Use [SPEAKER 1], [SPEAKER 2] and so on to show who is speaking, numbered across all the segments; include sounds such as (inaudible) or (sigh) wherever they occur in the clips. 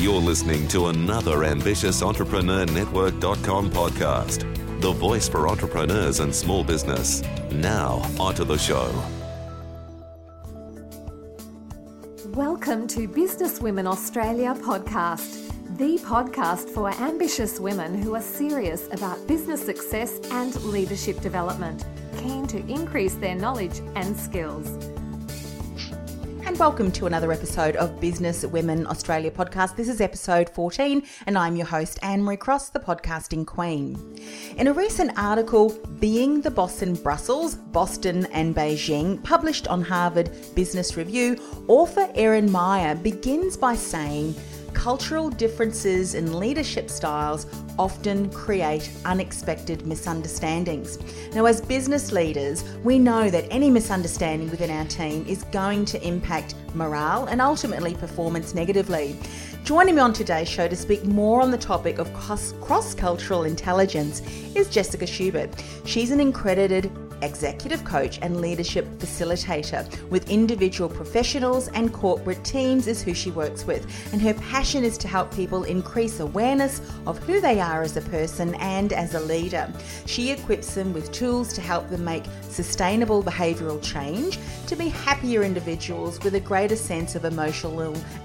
[SPEAKER 1] You're listening to another Ambitious Entrepreneur Network.com podcast. The voice for entrepreneurs and small business. Now, onto the show.
[SPEAKER 2] Welcome to Business Women Australia podcast, the podcast for ambitious women who are serious about business success and leadership development, keen to increase their knowledge and skills.
[SPEAKER 3] Welcome to another episode of Business Women Australia podcast. This is episode 14, and I'm your host, Anne Marie Cross, the podcasting queen. In a recent article, Being the Boss in Brussels, Boston, and Beijing, published on Harvard Business Review, author Erin Meyer begins by saying, cultural differences in leadership styles often create unexpected misunderstandings. Now, as business leaders, we know that any misunderstanding within our team is going to impact morale and ultimately performance negatively. Joining me on today's show to speak more on the topic of cross cultural intelligence is Jessica Schubert. She's an accredited executive coach and leadership facilitator with individual professionals and corporate teams is who she works with. And her passion is to help people increase awareness of who they are as a person and as a leader. She equips them with tools to help them make sustainable behavioral change to be happier individuals with a greater sense of emotional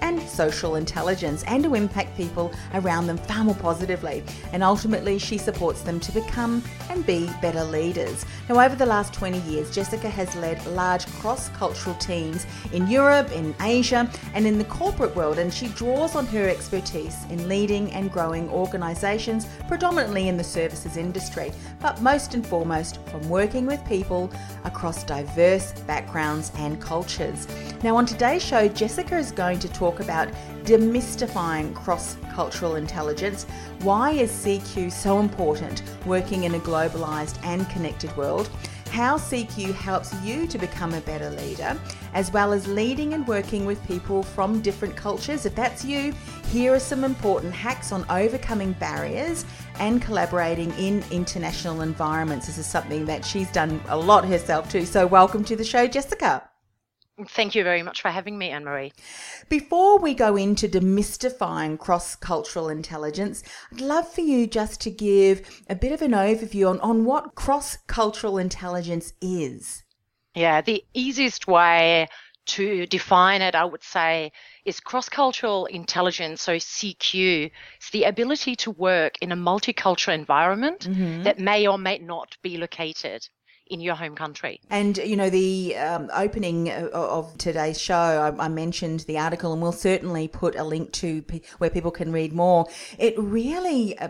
[SPEAKER 3] and social intelligence and to impact people around them far more positively and ultimately she supports them to become and be better leaders now over the last 20 years, Jessica has led large cross cultural teams in Europe, in Asia, and in the corporate world, and she draws on her expertise in leading and growing organisations, predominantly in the services industry, but most and foremost from working with people across diverse backgrounds and cultures. Now, on today's show, Jessica is going to talk about demystifying cross cultural intelligence. Why is CQ so important working in a globalised and connected world? how CQ helps you to become a better leader, as well as leading and working with people from different cultures. If that's you, here are some important hacks on overcoming barriers and collaborating in international environments. This is something that she's done a lot herself too. So, welcome to the show, Jessica.
[SPEAKER 4] Thank you very much for having me, Anne Marie.
[SPEAKER 3] Before we go into demystifying cross cultural intelligence, I'd love for you just to give a bit of an overview on, on what cross cultural intelligence is.
[SPEAKER 4] Yeah, the easiest way to define it, I would say, is cross cultural intelligence, so CQ. It's the ability to work in a multicultural environment mm-hmm. that may or may not be located in your home country.
[SPEAKER 3] And, you know, the um, opening of today's show, I, I, mentioned the article, and we'll certainly put a link to p- where people can read more. It really uh,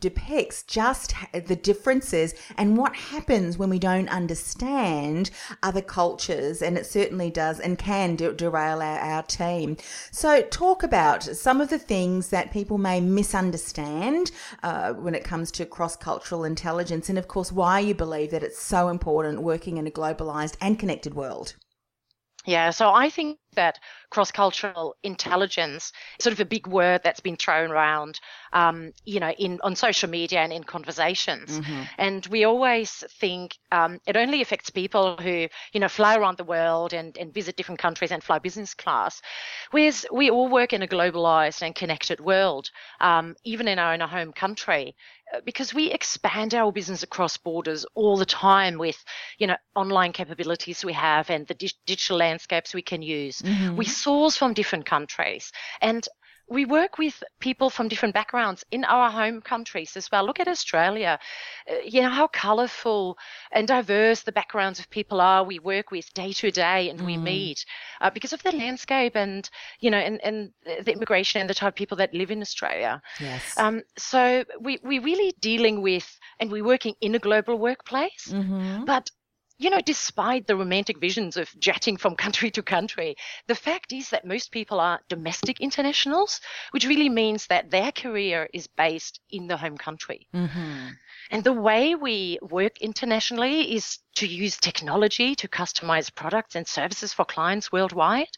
[SPEAKER 3] depicts just the differences and what happens when we don't understand other cultures, and it certainly does and can de- derail our, our team. So, talk about some of the things that people may misunderstand uh, when it comes to cross cultural intelligence, and of course, why you believe that it's so important working in a globalized and connected world?
[SPEAKER 4] Yeah, so I think that cross cultural intelligence is sort of a big word that's been thrown around, um, you know, in on social media and in conversations. Mm-hmm. And we always think um, it only affects people who, you know, fly around the world and, and visit different countries and fly business class. Whereas we all work in a globalized and connected world, um, even in our own home country. Uh, because we expand our business across borders all the time with you know online capabilities we have and the di- digital landscapes we can use mm-hmm. we source from different countries and we work with people from different backgrounds in our home countries as well. Look at Australia, uh, you know, how colourful and diverse the backgrounds of people are we work with day to day and mm. we meet uh, because of the landscape and, you know, and, and the immigration and the type of people that live in Australia.
[SPEAKER 3] Yes.
[SPEAKER 4] Um, so we, we're really dealing with, and we're working in a global workplace, mm-hmm. but you know, despite the romantic visions of jetting from country to country, the fact is that most people are domestic internationals, which really means that their career is based in the home country. Mm-hmm. And the way we work internationally is to use technology to customize products and services for clients worldwide,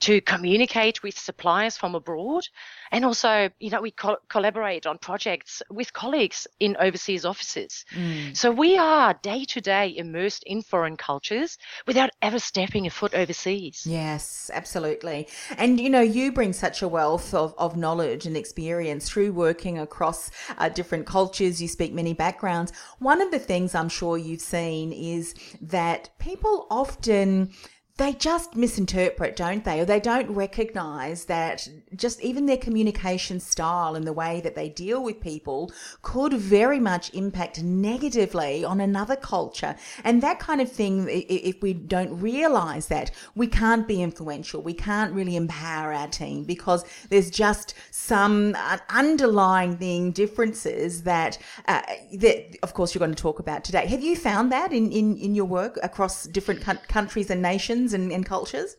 [SPEAKER 4] to communicate with suppliers from abroad, and also, you know, we co- collaborate on projects with colleagues in overseas offices. Mm. So we are day to day immersed in foreign cultures without ever stepping a foot overseas.
[SPEAKER 3] Yes, absolutely. And, you know, you bring such a wealth of, of knowledge and experience through working across uh, different cultures. You speak many backgrounds. One of the things I'm sure you've seen is that people often they just misinterpret, don't they? Or they don't recognize that just even their communication style and the way that they deal with people could very much impact negatively on another culture. And that kind of thing, if we don't realize that, we can't be influential. We can't really empower our team because there's just some uh, underlying thing, differences that, uh, that, of course, you're going to talk about today. Have you found that in, in, in your work across different countries and nations? And, and cultures?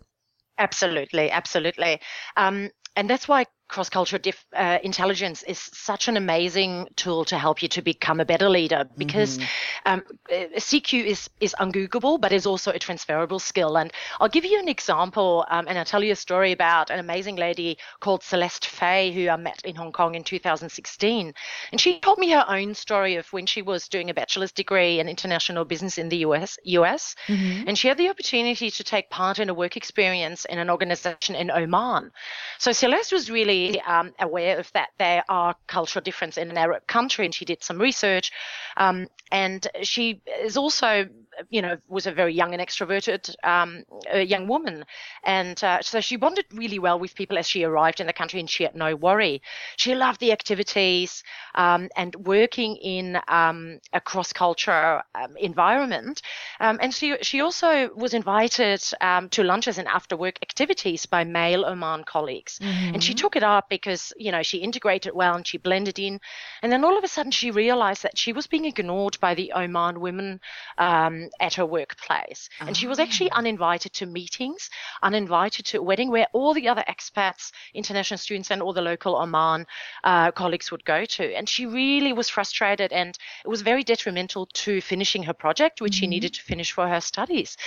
[SPEAKER 4] Absolutely, absolutely. Um, and that's why cross cultural uh, intelligence is such an amazing tool to help you to become a better leader because mm-hmm. um, uh, CQ is is ungoogleable, but is also a transferable skill. And I'll give you an example, um, and I'll tell you a story about an amazing lady called Celeste Fay, who I met in Hong Kong in 2016. And she told me her own story of when she was doing a bachelor's degree in international business in the US, US, mm-hmm. and she had the opportunity to take part in a work experience in an organization in Oman. So Celeste was really um, aware of that there are cultural difference in an Arab country, and she did some research. Um, and she is also you know, was a very young and extroverted um, young woman. And uh, so she bonded really well with people as she arrived in the country and she had no worry. She loved the activities um, and working in um, a cross culture um, environment. Um, and she, she also was invited um, to lunches and after work activities by male Oman colleagues. Mm-hmm. And she took it up because, you know, she integrated well and she blended in. And then all of a sudden she realized that she was being ignored by the Oman women um, at her workplace. Oh. And she was actually ah. uninvited to meetings, uninvited to a wedding where all the other expats, international students, and all the local Oman uh, colleagues would go to. And she really was frustrated, and it was very detrimental to finishing her project, which mm-hmm. she needed to finish for her studies.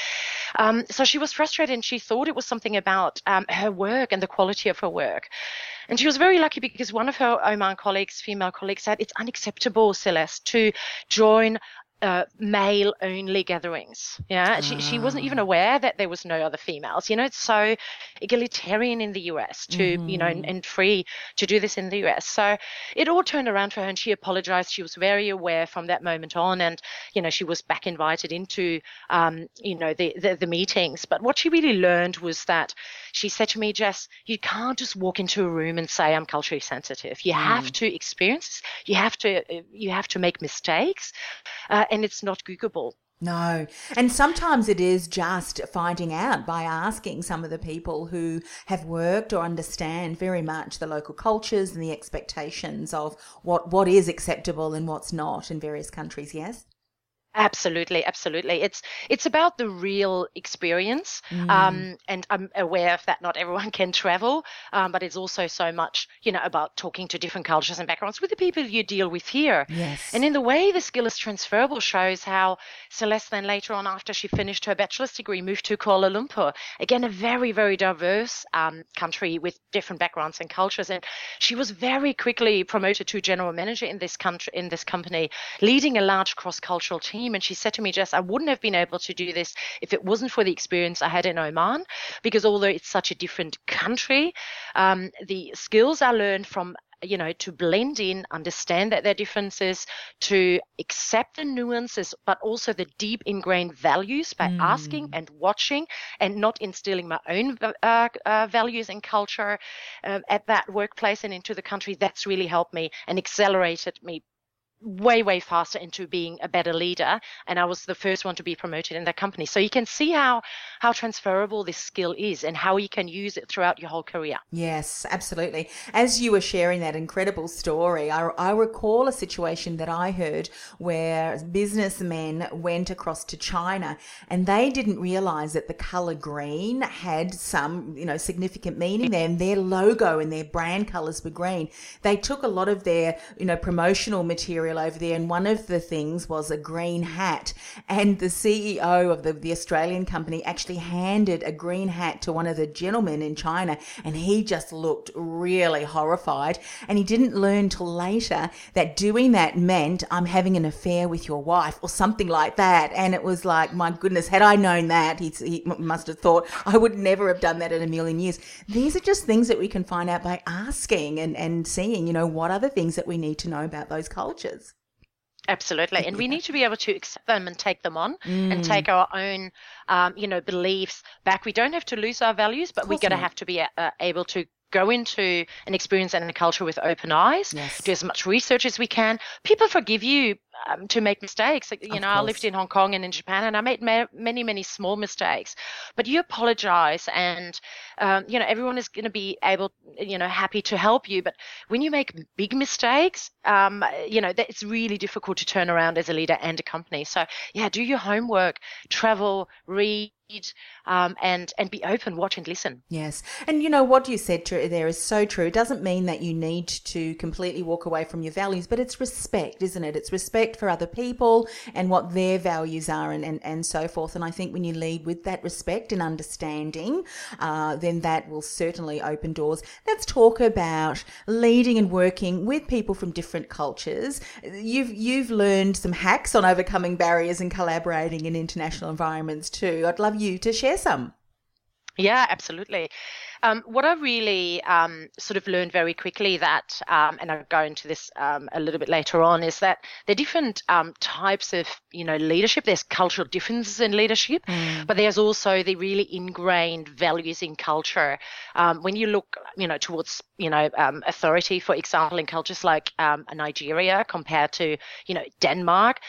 [SPEAKER 4] Um, so she was frustrated, and she thought it was something about um, her work and the quality of her work. And she was very lucky because one of her Oman colleagues, female colleagues, said it's unacceptable, Celeste, to join uh, male only gatherings. Yeah, she, she wasn't even ah. aware that there was no other females. You know, it's so egalitarian in the US to, mm-hmm. you know, and, mm-hmm. and, free to do this in the US. So it all turned around for her and she apologized. She was very aware from that moment on. And, you know, she was back invited into, um, you know, the, the, the meetings. But what she really learned was that she said to me, Jess, you can't just walk into a room and say, I'm culturally sensitive. You mm. have to experience, you have to, uh, you have to make mistakes. Uh, and it's not Googleable.
[SPEAKER 3] No. And sometimes it is just finding out by asking some of the people who have worked or understand very much the local cultures and the expectations of what, what is acceptable and what's not in various countries, yes?
[SPEAKER 4] Absolutely, absolutely. It's it's about the real experience, mm. um, and I'm aware of that. Not everyone (laughs) can travel, um, but it's also so much, you know, about talking to different cultures and backgrounds with the people you deal with here.
[SPEAKER 3] Yes.
[SPEAKER 4] And in the way the skill is transferable shows how Celeste then later on, after she finished her bachelor's degree, moved to Kuala Lumpur. Again, a very very diverse um, country with different backgrounds and cultures, and she was very quickly promoted to general manager in this country in this company, leading a large cross cultural team team. And she said to me, Jess, I wouldn't have been able to do this if it wasn't for the experience I had in Oman, because although it's such a different country, um, the skills I learned from you know, to blend in, understand that there are differences, to accept the nuances, but also the deep ingrained values by mm. asking and watching and not instilling my own uh, uh, values and culture uh, at that workplace and into the country. That's really helped me and accelerated me way way faster into being a better leader and i was the first one to be promoted in that company. So you can see how how transferable this skill is and how you can use it throughout your whole career.
[SPEAKER 3] Yes absolutely. As you were sharing that incredible story i, I recall a situation that i heard where businessmen went across to china and they didn't realize that the color green had some you know significant meaning there and their logo and their brand colors were green. They took a lot of their you know promotional material material over there, and one of the things was a green hat. And the CEO of the, the Australian company actually handed a green hat to one of the gentlemen in China, and he just looked really horrified. And he didn't learn till later that doing that meant I'm having an affair with your wife or something like that. And it was like, my goodness, had I known that, he, he must have thought I would never have done that in a million years. These are just things that we can find out by asking and, and seeing, you know, what are the things that we need to know about those cultures.
[SPEAKER 4] Absolutely, and we need to be able to accept them and take them on, mm. and take our own, um, you know, beliefs back. We don't have to lose our values, but we're going to have to be uh, able to go into an experience and a culture with open eyes, yes. do as much research as we can. People forgive you um, to make mistakes. You of know, course. I lived in Hong Kong and in Japan, and I made ma- many, many small mistakes. But you apologize, and um, you know, everyone is going to be able, you know, happy to help you. But when you make big mistakes, um, you know, it's really difficult to turn around as a leader and a company. So yeah, do your homework, travel, read um, and and be open, watch and listen.
[SPEAKER 3] Yes, and you know what you said there is so true. It doesn't mean that you need to completely walk away from your values, but it's respect, isn't it? It's respect for other people and what their values are, and and, and so forth. And I think when you lead with that respect and understanding, uh, then that will certainly open doors. Let's talk about leading and working with people from different cultures. You've you've learned some hacks on overcoming barriers and collaborating in international environments too. I'd love you to share some.
[SPEAKER 4] Yeah, absolutely. Um, what I really um, sort of learned very quickly that, um, and I'll go into this um, a little bit later on, is that there are different um, types of, you know, leadership. There's cultural differences in leadership, mm. but there's also the really ingrained values in culture. Um, when you look, you know, towards, you know, authority, for example, in cultures like Nigeria compared to, you know, Denmark,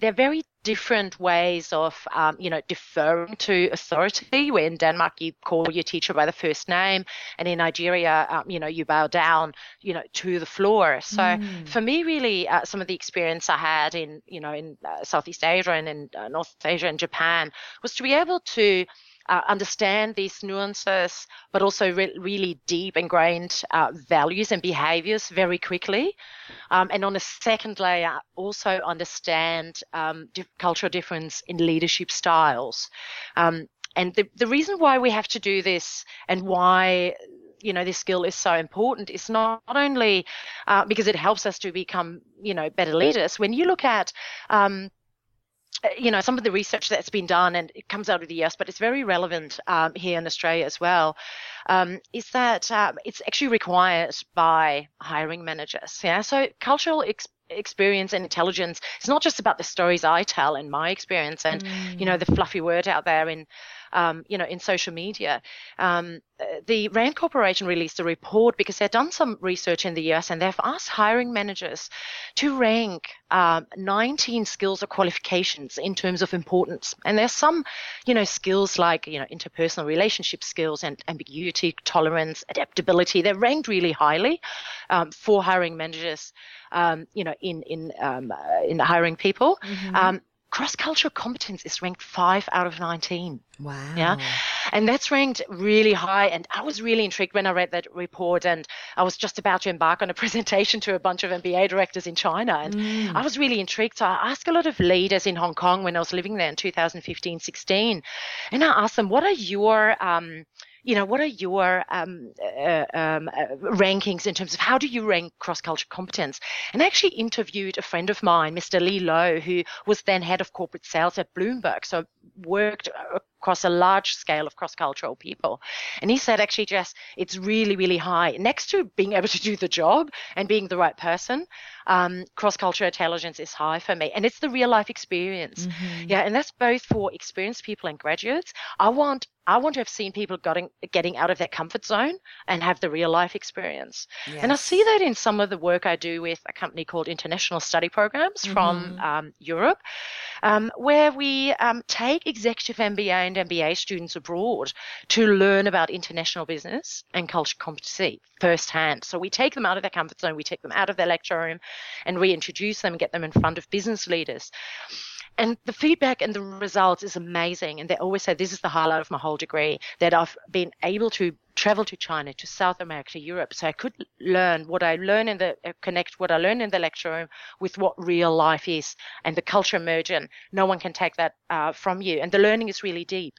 [SPEAKER 4] they're very different ways of, um, you know, deferring to authority. Where in Denmark you call your teacher by the first name, and in Nigeria, um, you know, you bow down, you know, to the floor. So mm. for me, really, uh, some of the experience I had in, you know, in uh, Southeast Asia and in uh, North Asia and Japan was to be able to uh, understand these nuances, but also re- really deep ingrained uh, values and behaviors very quickly. Um, and on a second layer, also understand um, di- cultural difference in leadership styles. Um, and the, the reason why we have to do this and why you know this skill is so important is not, not only uh, because it helps us to become you know better leaders when you look at um, you know, some of the research that's been done, and it comes out of the US, but it's very relevant um, here in Australia as well, um, is that uh, it's actually required by hiring managers. Yeah, so cultural ex- experience and intelligence it's not just about the stories i tell and my experience and mm. you know the fluffy word out there in um, you know, in social media. Um, the Rand Corporation released a report because they've done some research in the US and they've asked hiring managers to rank um, 19 skills or qualifications in terms of importance. And there's some, you know, skills like, you know, interpersonal relationship skills and ambiguity, tolerance, adaptability. They're ranked really highly um, for hiring managers, um, you know, in in um, uh, in hiring people. Mm-hmm. Um, cross cultural competence is ranked five out of 19.
[SPEAKER 3] Wow.
[SPEAKER 4] Yeah. And that's ranked really high. And I was really intrigued when I read that report. And I was just about to embark on a (laughs) presentation to a bunch of MBA directors in China. And mm. I was really intrigued. So I asked a lot of leaders in Hong Kong when I was living there in 2015 16. And I asked them, what are your, um, you know, what are your um, uh, um, uh, rankings in terms of how do you rank cross-cultural competence? And I actually interviewed a friend of mine, Mr. Lee Low, who was then head of corporate sales at Bloomberg, so worked across a large scale of cross-cultural people. And he said, actually, Jess, it's really, really high. Next to being able to do the job and being the right person, um, cross-cultural intelligence is high for me. And it's the real life experience. Mm-hmm. Yeah. And that's both for experienced people and graduates. I want I want to have seen people getting getting out of their comfort zone and have the real life experience. Yes. And I see that in some of the work I do with a company called International Study Programs mm-hmm. from um, Europe, um, where we um, take executive MBA and MBA students abroad to learn about international business and culture competency firsthand. So we take them out of their comfort zone, we take them out of their lecture room, and we introduce them and get them in front of business leaders. And the feedback and the results is amazing. And they always say, this is the highlight of my whole degree, that I've been able to travel to China, to South America, to Europe. So I could learn what I learn in the, uh, connect what I learn in the lecture room with what real life is and the culture emergent. No one can take that uh, from you. And the learning is really deep.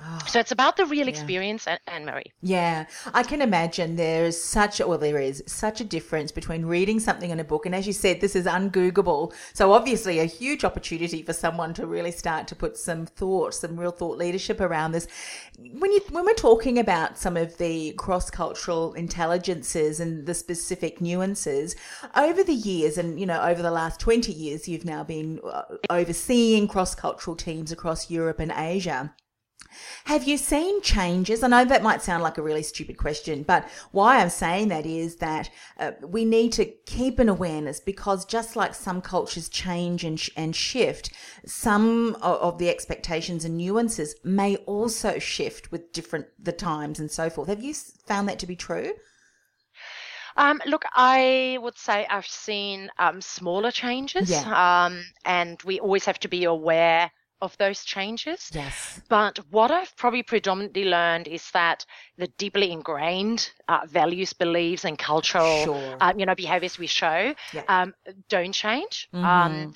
[SPEAKER 4] Oh, so it's about the real experience. Anne Marie.
[SPEAKER 3] Yeah, I can imagine there is such, a, well, there is such a difference between reading something in a book, and as you said, this is ungoogable. So obviously, a huge opportunity for someone to really start to put some thought, some real thought leadership around this. When you when we're talking about some of the cross cultural intelligences and the specific nuances over the years, and you know, over the last twenty years, you've now been uh, overseeing cross cultural teams across Europe and Asia. Have you seen changes? I know that might sound like a really stupid question, but why I'm saying that is that uh, we need to keep an awareness because just like some cultures change and, sh- and shift, some of, of the expectations and nuances may also shift with different the times and so forth. Have you found that to be true?
[SPEAKER 4] Um, look, I would say I've seen um, smaller changes, yeah. um, and we always have to be aware of those changes.
[SPEAKER 3] Yes.
[SPEAKER 4] But what I've probably predominantly learned is that the deeply ingrained uh, values, beliefs, and cultural, sure. uh, you know, behaviors we show yeah. um, don't change. Mm-hmm. Um,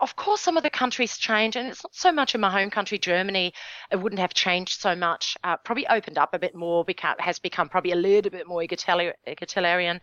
[SPEAKER 4] of course, some of the countries change, and it's not so much in my home country, Germany. It wouldn't have changed so much. Uh, probably opened up a bit more, become, has become probably a little bit more egalitarian.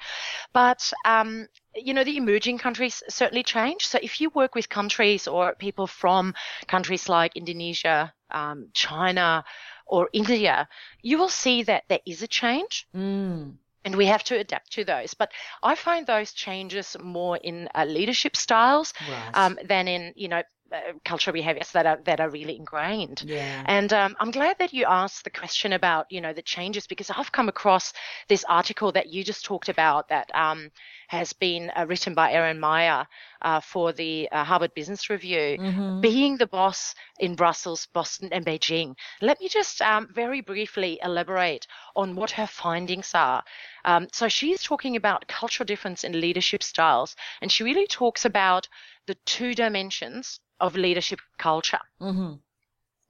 [SPEAKER 4] But um, you know, the emerging countries certainly change. So if you work with countries or people from countries like Indonesia, um, China, or India, you will see that there is a change.
[SPEAKER 3] Mm
[SPEAKER 4] and we have to adapt to those. But I find those changes more in uh, leadership styles right. um, than in you know uh, cultural behaviors that are that are really ingrained.
[SPEAKER 3] Yeah.
[SPEAKER 4] And um, I'm glad that you asked the question about you know the changes because I've come across this article that you just talked about that um, has been uh, written by Erin Meyer uh, for the uh, Harvard Business Review, mm-hmm. being the boss in Brussels, Boston, and Beijing. Let me just um, very briefly elaborate on what her findings are. Um, so she's talking about cultural difference in leadership styles, and she really talks about the two dimensions of leadership culture.
[SPEAKER 3] Mm-hmm.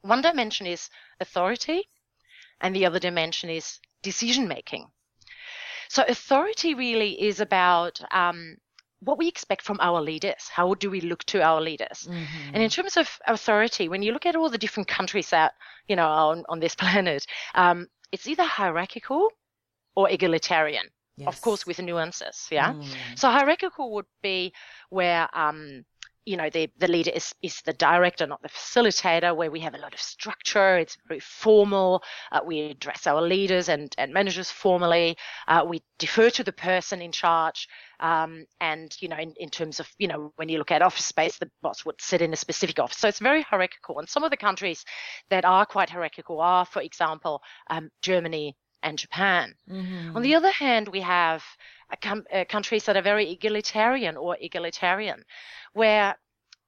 [SPEAKER 4] One dimension is authority, and the other dimension is decision making. So, authority really is about um, what we expect from our leaders. How do we look to our leaders? Mm-hmm. And in terms of authority, when you look at all the different countries that you know on, on this (laughs) planet, um, it's either hierarchical or egalitarian. Yes. Of course, with nuances. Yeah. Mm. So hierarchical would be where um, you know the the leader is is the director not the facilitator where we have a lot of structure. It's very formal. Uh, we address our leaders and and managers formally. Uh, we defer to the person in charge. Um, and you know in, in terms of you know when you look at office space the boss would sit in a specific office. So it's very hierarchical. And some of the countries that are quite hierarchical are for example um, germany and japan. Mm-hmm. on the other hand we have com- uh, countries that are very egalitarian or egalitarian, where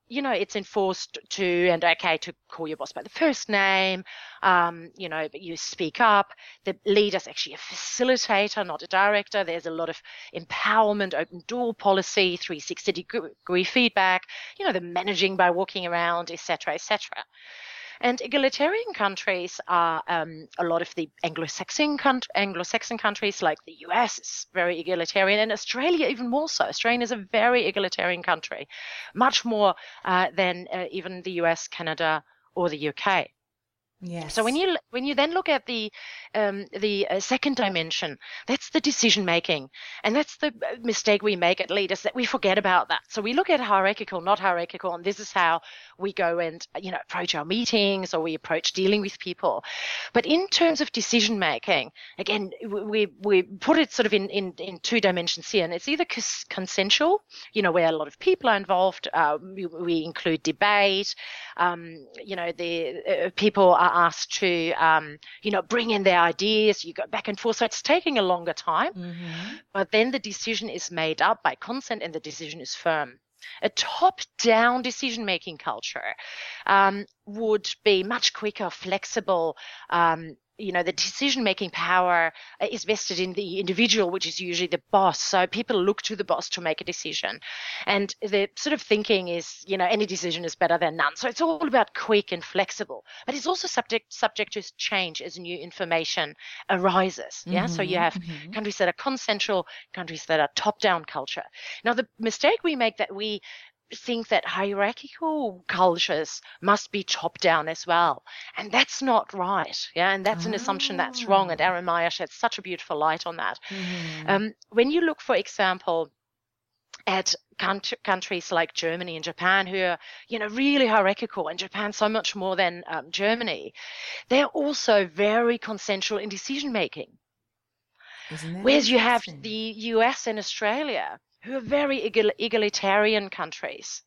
[SPEAKER 4] you know it's enforced to and okay to call your boss by the first name um, you know but you speak up. The leader's actually a facilitator not a director. There's a lot of empowerment open door policy 360 degree feedback you know the managing by walking around etc etc and egalitarian countries are um, a lot of the Anglo-Saxon, Anglo-Saxon countries, like the US, is very egalitarian, and Australia even more so. Australia is a very egalitarian country, much more uh, than uh, even the US, Canada, or the UK.
[SPEAKER 3] Yes.
[SPEAKER 4] So when you when you then look at the um, the uh, second dimension, that's the decision making, and that's the uh, mistake we make at leaders that we forget about that. So we look at hierarchical, not hierarchical, and this is how we go and you know approach our meetings or we approach dealing with people. But in terms of decision making, again, we we put it sort of in in, in two dimensions here, and it's either consensual, you know, where a lot of people are involved. Uh, we, we, include debate. Um, you know, the uh, people are asked to, um, you know, bring in their ideas. You go back and forth. So it's taking a longer time. Mm-hmm. But then the decision is made up by consent and the decision is firm. A top down decision making culture um, would be much quicker, flexible, um, you know, the decision making power uh, is vested in the individual, which is usually the boss. So people look to the boss to make a decision. And the sort of thinking is, you know, any decision is better than none. So it's all about quick and flexible, but it's also subject, subject to change as new information arises. Yeah. Mm-hmm, so you mm-hmm, have mm-hmm. countries that are consensual, countries that are top down culture. Now, the mistake we make that we think that hierarchical cultures must be top down as well. And that's not right. Yeah. And that's an assumption that's wrong. And Erin Meyer sheds such a beautiful light on that. Mm-hmm. Um, when you look, for example, at countries like Germany and Japan, who are, you know, really hierarchical, and Japan so much more than um, Germany, they're also very consensual in decision making. Whereas you have the US and Australia, who are very egalitarian countries,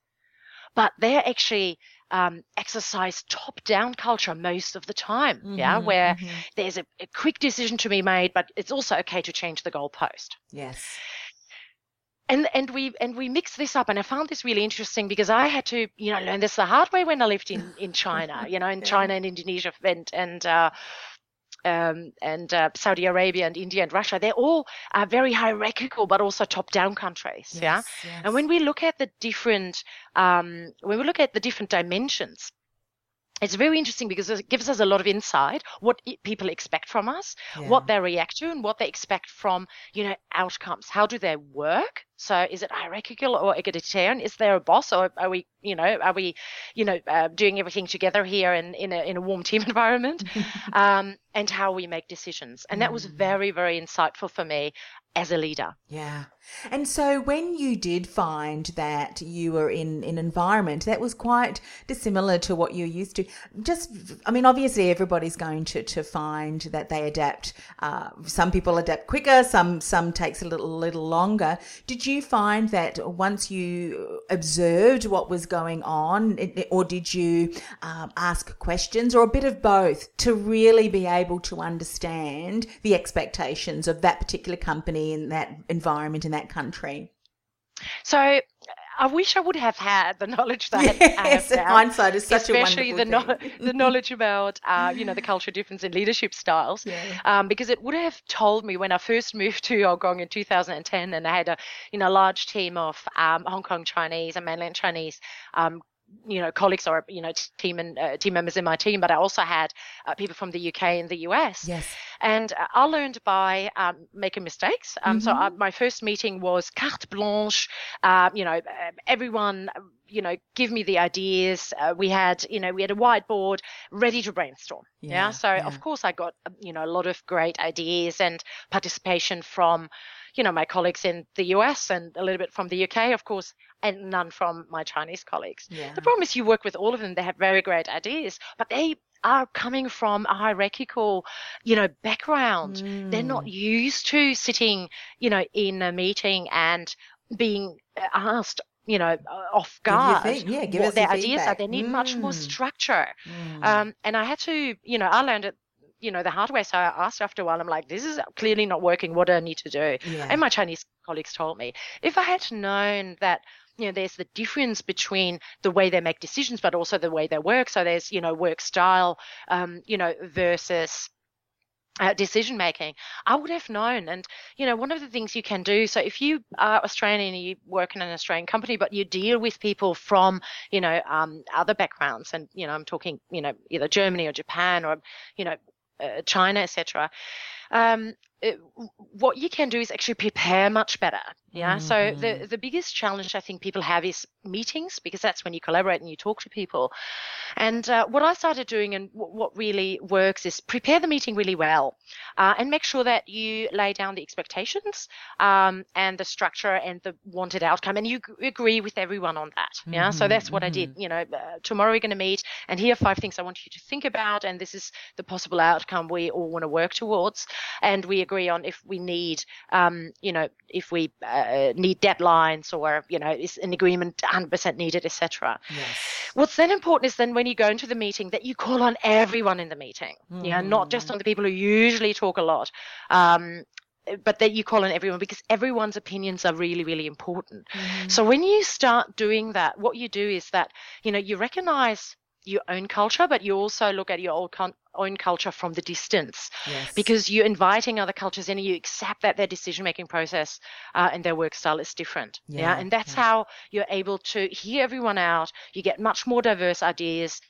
[SPEAKER 4] but they're actually um, exercise top-down culture most of the time. Mm-hmm, yeah, where mm-hmm. there's a, a quick decision to be made, but it's also okay to change the goalpost.
[SPEAKER 3] Yes
[SPEAKER 4] and and we and we mix this up and i found this really interesting because i had to you know learn this the hard way when i lived in in china (laughs) you know in china and indonesia and and uh, um, and uh, Saudi Arabia and India and Russia, they're all uh, very hierarchical, but also top-down countries. Yes, yeah. Yes. And when we look at the different, um, when we look at the different dimensions it's very interesting because it gives us a lot of insight what people expect from us yeah. what they react to and what they expect from you know outcomes. How do they work? So is it hierarchical or egalitarian? Is there a boss or are we you know are we you know uh, doing everything together here in in a, in a warm team (laughs) environment? (laughs) Um, and how we make decisions. And that was mm. very very insightful for me as a leader.
[SPEAKER 3] Yeah. And so when you did find that you were in, an environment that was quite dissimilar to what you're used to, just, I mean, obviously everybody's going to, to find that they adapt. Uh, some people adapt quicker, some, some takes a little, little longer. Did you find that once you observed what was going on, or did you um, ask questions or a bit of both to really be able to understand the expectations of that particular company in that environment in that country.
[SPEAKER 4] So I wish I would have had the knowledge that (laughs)
[SPEAKER 3] yes, I now. Hindsight is such
[SPEAKER 4] especially
[SPEAKER 3] a wonderful
[SPEAKER 4] the, no, (laughs) the knowledge (laughs) about uh, you know the cultural difference in leadership styles. Yeah. Um, because it would have told me when I first moved to Hong Kong in 2010, and I had a you know large team of um, Hong Kong Chinese and mainland Chinese um, you know colleagues or you know team and uh, team members in my team, but I also had uh, people from the UK and the US.
[SPEAKER 3] Yes.
[SPEAKER 4] And uh, I learned by um, making mistakes. Um, mm-hmm. So I, my first meeting was carte blanche. Um, you know, uh, everyone you know give me the ideas uh, we had you know we had a whiteboard ready to brainstorm yeah, yeah? so yeah. of course i got you know a lot of great ideas and participation from you know, my colleagues in the US and a little bit from the UK, of course, and none from my Chinese colleagues. Yeah. The problem is you work with all of them. They have very great ideas, but they are coming from a hierarchical, you know, background. Mm. They're not mm. used to sitting, you know, in a meeting and being asked you know, off guard.
[SPEAKER 3] Yeah, give
[SPEAKER 4] what their ideas are. They need mm. much more mm. structure. Mm. Um, and I had to, you know, I learned it you know the hard way. so i asked after a while i'm like this is clearly not working what do i need to do yeah. and my chinese colleagues told me if i had known that you know there's the difference between the way they make decisions but also the way they work so there's you know work style um, you know versus uh, decision making i would have known and you know one of the things you can do so if you are australian and you work in an australian company but you deal with people from you know um, other backgrounds and you know i'm talking you know either germany or japan or you know uh, China, etc. Um, it, what you can do is actually prepare much better. Yeah. Mm-hmm. So the mm-hmm. the biggest challenge I think people have is meetings because that's when you collaborate and you talk to people. And uh, what I started doing and w- what really works is prepare the meeting really well uh, and make sure that you lay down the expectations um, and the structure and the wanted outcome and you g- agree with everyone on that. Yeah. Mm-hmm. So that's what mm-hmm. I did. Mm-hmm. You know, uh, tomorrow we're going to meet and here are five things I want you to think about and this is the possible outcome we all want to work towards. And we agree on if we need, um, you know, if we uh, need deadlines or, you know, is an agreement 100% needed, etc. Yes. What's then important is then when you go into the meeting that you call on everyone in the meeting, mm. yeah, not just on the people who usually talk a lot. Um, but that you call on everyone because everyone's opinions are really really important mm. so when you start doing that what you do is that you know you recognize your own culture, but you also look at your own culture from the distance yes. because you're inviting other cultures in and you accept that their decision making process uh, and their work style is different. Yeah. yeah? And that's yeah. how you're able to hear everyone out. You get much more diverse ideas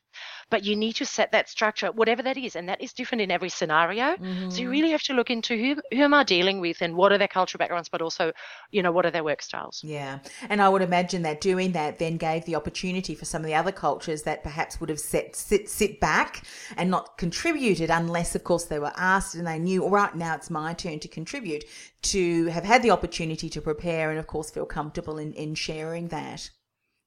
[SPEAKER 4] but you need to set that structure, whatever that is, and that is different in every scenario. Mm-hmm. So you mm-hmm. really have to look into who who am I dealing with and what are their cultural backgrounds, but also, you know, what are their work styles.
[SPEAKER 3] Yeah, and I would imagine that doing that then gave the opportunity for some of the other cultures that perhaps would have set sit sit back and not contributed unless, of course, they were asked and they knew. All right, now it's my turn to contribute. To have had the opportunity to prepare and, of course, feel comfortable in, in sharing that.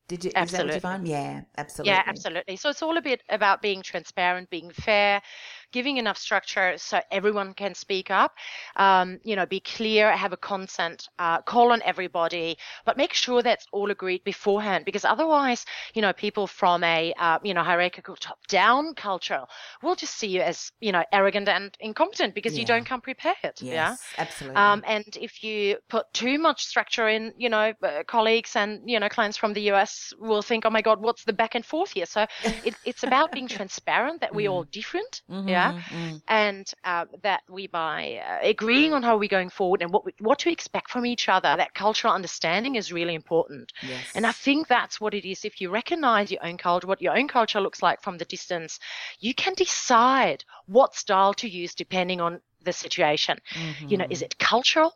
[SPEAKER 3] Did you, absolutely. Yeah, absolutely.
[SPEAKER 4] Yeah, absolutely. So it's all a bit about being transparent, being fair, giving enough structure so everyone can speak up. Um, you know, be clear, have a consent, uh, call on everybody, but make sure that's all agreed beforehand because otherwise, you know, people from a, uh, you know, hierarchical top down culture will just see you as, you know, arrogant and incompetent because yeah. you don't come prepared. Yes, yeah,
[SPEAKER 3] absolutely.
[SPEAKER 4] Um, and if you put too much structure in, you know, uh, colleagues and, you know, clients from the US will think, oh my God, what's the back and forth here? So it, it's about being (laughs) transparent that we're all mm. different. Mm-hmm. Yeah yeah mm-hmm. and uh, that we by uh, agreeing on how we're going forward and what we, what to expect from each other that cultural understanding is really important yes. and i think that's what it is if you recognize your own culture what your own culture looks like from the distance you can decide what style to use depending on the situation mm-hmm. you know is mm-hmm. it cultural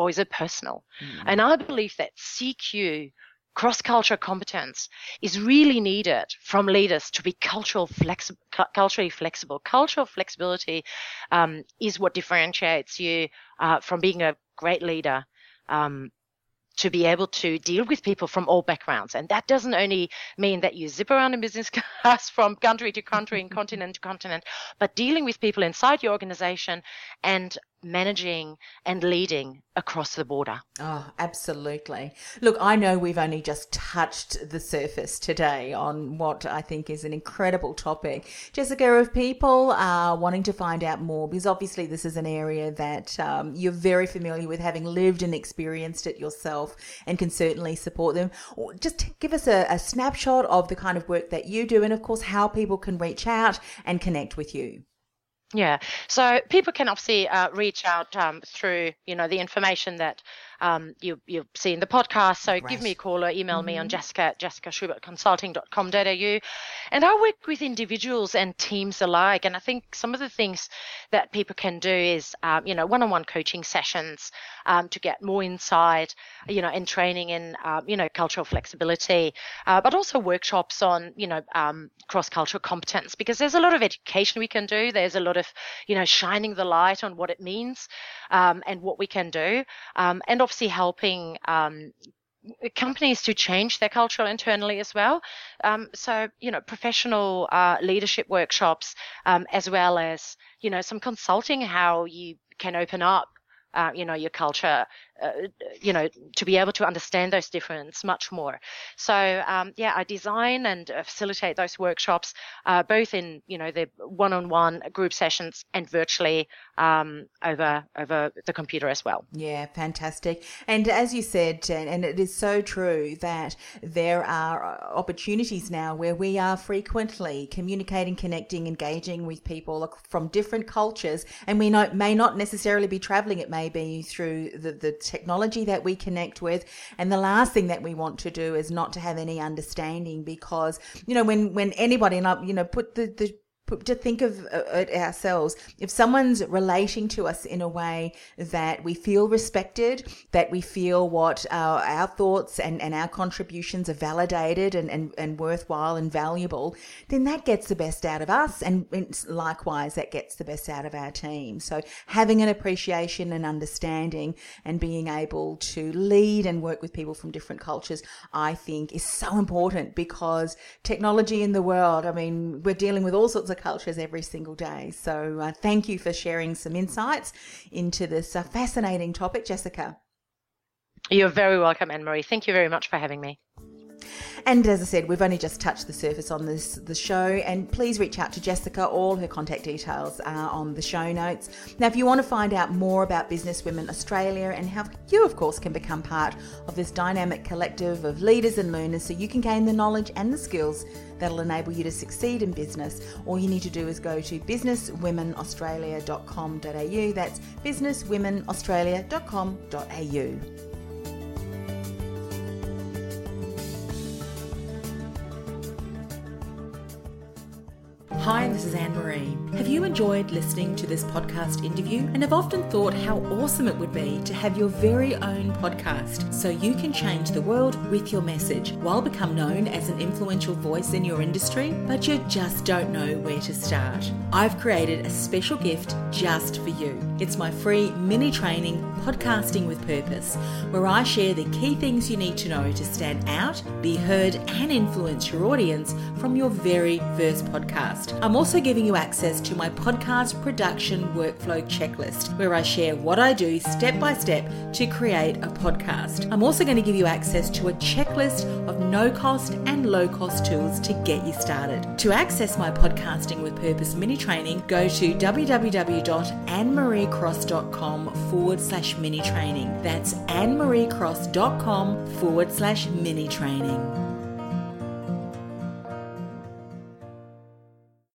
[SPEAKER 4] or is it personal? Mm. And I believe that CQ cross-cultural competence is really needed from leaders to be cultural flexi- culturally flexible. Cultural flexibility um, is what differentiates you uh, from being a great leader. Um, to be able to deal with people from all backgrounds. And that doesn't only mean that you zip around in business (laughs) class from country to country and continent to continent, but dealing with people inside your organization and managing and leading across the border.
[SPEAKER 3] Oh, absolutely. Look, I know we've only just touched the surface today on what I think is an incredible topic. Jessica, if people are wanting to find out more, because obviously this is an area that um, you're very familiar with, having lived and experienced it yourself, and can certainly support them, just give us a, a snapshot of the kind of work that you do, and of course, how people can reach out and connect with you.
[SPEAKER 4] Yeah, so people can obviously uh, reach out um, through, you know, the information that um, you, you'll see in the podcast. So right. give me a call or email mm-hmm. me on mm-hmm. jessica at jessicaschubertconsulting.com.au. And I work with individuals and teams alike. And I think some of the things that people can do is, um, you know, one-on-one coaching sessions um, to get more insight, you know, and training in, uh, you know, cultural flexibility, uh, but also workshops on, you know, um, cross-cultural competence because there's a lot of education we can do. There's a lot of, you know, shining the light on what it means um, and what we can do. Um, and obviously helping um, companies to change their culture internally as well. Um, so, you know, professional uh, leadership workshops, um, as well as, you know, some consulting how you can open up, uh, you know, your culture uh, you know, to be able to understand those differences much more. So um, yeah, I design and uh, facilitate those workshops, uh, both in you know the one-on-one group sessions and virtually um, over over the computer as well.
[SPEAKER 3] Yeah, fantastic. And as you said, and it is so true that there are opportunities now where we are frequently communicating, connecting, engaging with people from different cultures, and we know, may not necessarily be traveling. It may be through the the technology that we connect with. And the last thing that we want to do is not to have any understanding because, you know, when, when anybody, and I, you know, put the, the to think of uh, it ourselves. If someone's relating to us in a way that we feel respected, that we feel what our, our thoughts and, and our contributions are validated and, and, and worthwhile and valuable, then that gets the best out of us. And likewise, that gets the best out of our team. So having an appreciation and understanding and being able to lead and work with people from different cultures, I think is so important because technology in the world, I mean, we're dealing with all sorts of cultures every single day. So uh, thank you for sharing some insights into this uh, fascinating topic, Jessica.
[SPEAKER 4] You're very welcome, Anne Marie. Thank you very much for having me.
[SPEAKER 3] And as I said, we've only just touched the surface on this the show. And please reach out to Jessica. All her contact details are on the show notes. Now, if you want to find out more about Business Women Australia and how you, of course, can become part of this dynamic collective of leaders and learners, so you can gain the knowledge and the skills that'll enable you to succeed in business. All you need to do is go to businesswomenaustralia.com.au. That's businesswomenaustralia.com.au. Hi, this is Anne Marie. Have you enjoyed listening to this podcast interview and have often thought how awesome it would be to have your very own podcast so you can change the world with your message while become known as an influential voice in your industry, but you just don't know where to start? I've created a special gift just for you. It's my free mini training, Podcasting with Purpose, where I share the key things you need to know to stand out, be heard, and influence your audience from your very first podcast. I'm also giving you access to my podcast production workflow checklist, where I share what I do step by step to create a podcast. I'm also going to give you access to a checklist of no cost and low cost tools to get you started. To access my Podcasting with Purpose mini training, go to www.annemariecross.com forward slash mini training. That's annemariecross.com forward slash mini training.